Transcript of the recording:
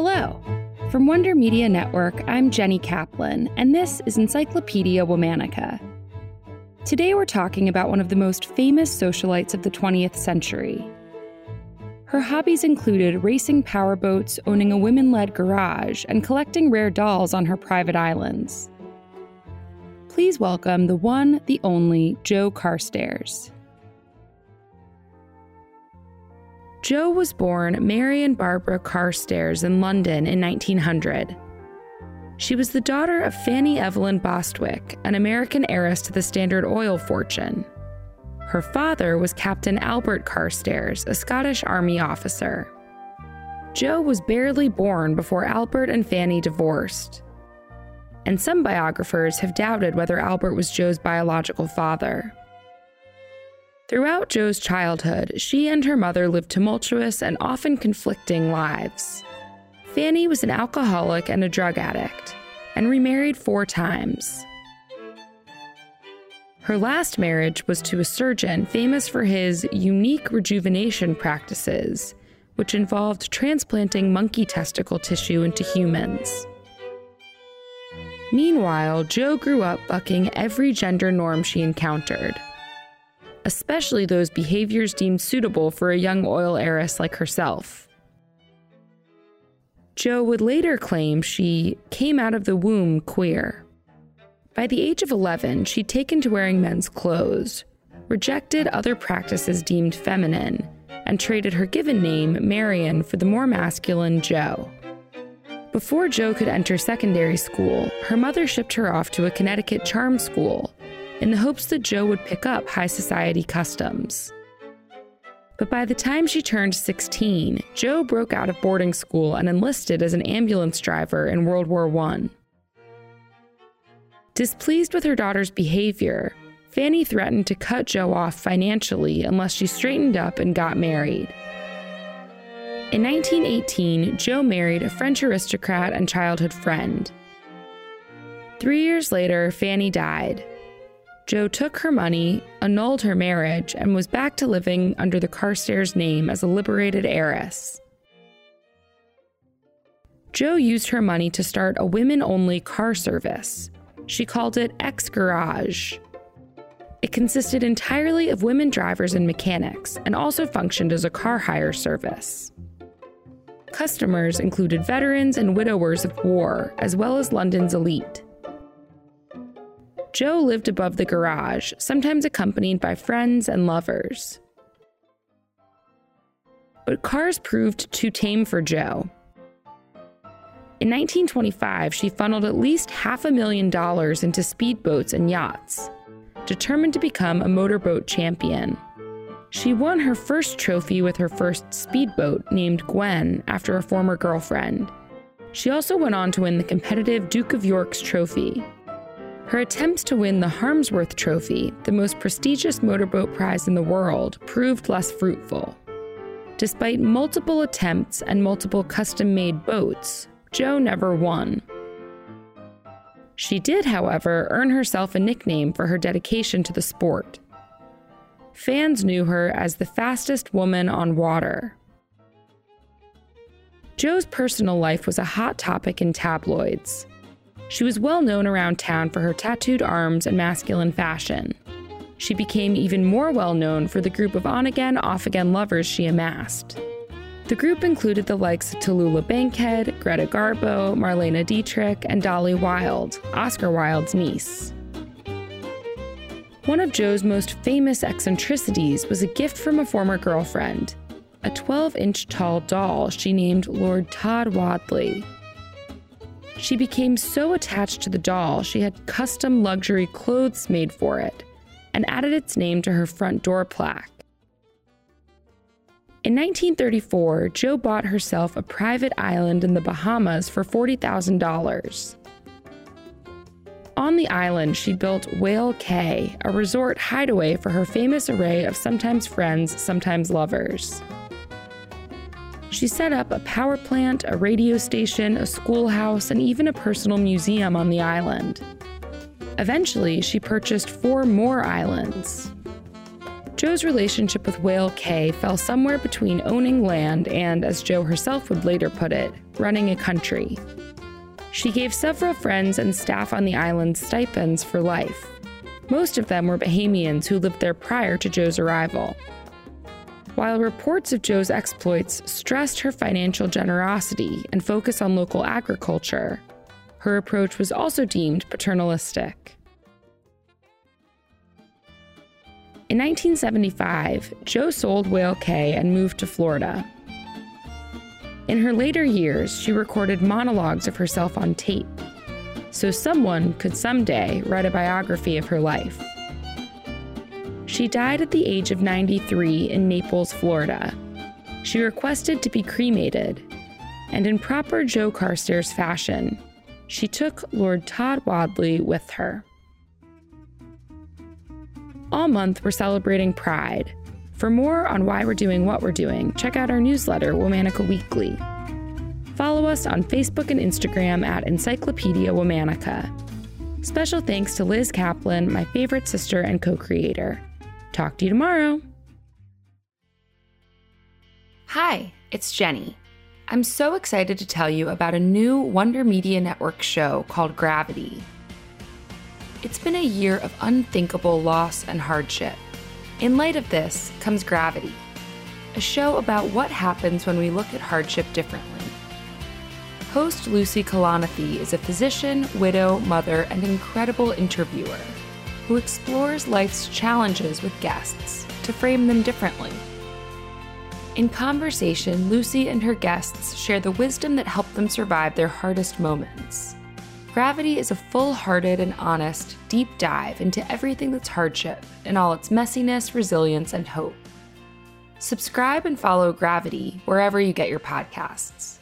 Hello. From Wonder Media Network, I'm Jenny Kaplan, and this is Encyclopedia Womannica. Today we're talking about one of the most famous socialites of the 20th century. Her hobbies included racing powerboats, owning a women led garage, and collecting rare dolls on her private islands. Please welcome the one, the only Joe Carstairs. Jo was born Marion Barbara Carstairs in London in 1900. She was the daughter of Fanny Evelyn Bostwick, an American heiress to the Standard Oil fortune. Her father was Captain Albert Carstairs, a Scottish Army officer. Jo was barely born before Albert and Fanny divorced. And some biographers have doubted whether Albert was Jo's biological father. Throughout Jo's childhood, she and her mother lived tumultuous and often conflicting lives. Fanny was an alcoholic and a drug addict, and remarried four times. Her last marriage was to a surgeon famous for his unique rejuvenation practices, which involved transplanting monkey testicle tissue into humans. Meanwhile, Jo grew up bucking every gender norm she encountered especially those behaviors deemed suitable for a young oil heiress like herself. Jo would later claim she came out of the womb queer. By the age of 11, she'd taken to wearing men's clothes, rejected other practices deemed feminine, and traded her given name, Marion, for the more masculine Jo. Before Jo could enter secondary school, her mother shipped her off to a Connecticut charm school in the hopes that Jo would pick up high society customs. But by the time she turned 16, Jo broke out of boarding school and enlisted as an ambulance driver in World War I. Displeased with her daughter's behavior, Fanny threatened to cut Jo off financially unless she straightened up and got married. In 1918, Jo married a French aristocrat and childhood friend. Three years later, Fanny died, Jo took her money, annulled her marriage, and was back to living under the Carstairs name as a liberated heiress. Jo used her money to start a women only car service. She called it X Garage. It consisted entirely of women drivers and mechanics and also functioned as a car hire service. Customers included veterans and widowers of war, as well as London's elite. Jo lived above the garage, sometimes accompanied by friends and lovers. But cars proved too tame for Jo. In 1925, she funneled at least half a million dollars into speedboats and yachts, determined to become a motorboat champion. She won her first trophy with her first speedboat, named Gwen, after a former girlfriend. She also went on to win the competitive Duke of York's trophy, her attempts to win the Harmsworth Trophy, the most prestigious motorboat prize in the world, proved less fruitful. Despite multiple attempts and multiple custom made boats, Jo never won. She did, however, earn herself a nickname for her dedication to the sport. Fans knew her as the fastest woman on water. Jo's personal life was a hot topic in tabloids. She was well known around town for her tattooed arms and masculine fashion. She became even more well known for the group of on again, off again lovers she amassed. The group included the likes of Tallulah Bankhead, Greta Garbo, Marlene Dietrich, and Dolly Wilde, Oscar Wilde's niece. One of Joe's most famous eccentricities was a gift from a former girlfriend, a 12 inch tall doll she named Lord Tod Wadley. She became so attached to the doll, she had custom luxury clothes made for it and added its name to her front door plaque. In 1934, Jo bought herself a private island in the Bahamas for $40,000. On the island, she built Whale Cay, a resort hideaway for her famous array of sometimes friends, sometimes lovers. She set up a power plant, a radio station, a schoolhouse, and even a personal museum on the island. Eventually, she purchased four more islands. Joe's relationship with Whale Cay fell somewhere between owning land and, as Joe herself would later put it, running a country. She gave several friends and staff on the island stipends for life. Most of them were Bahamians who lived there prior to Joe's arrival. While reports of Joe's exploits stressed her financial generosity and focus on local agriculture, her approach was also deemed paternalistic. In 1975, Joe sold Whale Cay and moved to Florida. In her later years, she recorded monologues of herself on tape, so someone could someday write a biography of her life. She died at the age of 93 in Naples, Florida. She requested to be cremated, and in proper Joe Carstairs fashion, she took Lord Tod Wadley with her. All month, we're celebrating Pride. For more on why we're doing what we're doing, check out our newsletter, Womannica Weekly. Follow us on Facebook and Instagram at Encyclopedia Womannica. Special thanks to Liz Kaplan, my favorite sister and co creator. Talk to you tomorrow. Hi, it's Jenny. I'm so excited to tell you about a new Wonder Media Network show called Gravity. It's been a year of unthinkable loss and hardship. In light of this comes Gravity, a show about what happens when we look at hardship differently. Host Lucy Kalanithi is a physician, widow, mother, and incredible interviewer who explores life's challenges with guests to frame them differently. In conversation, Lucy and her guests share the wisdom that helped them survive their hardest moments. Gravity is a full hearted and honest, deep dive into everything that's hardship and all its messiness, resilience, and hope. Subscribe and follow Gravity wherever you get your podcasts.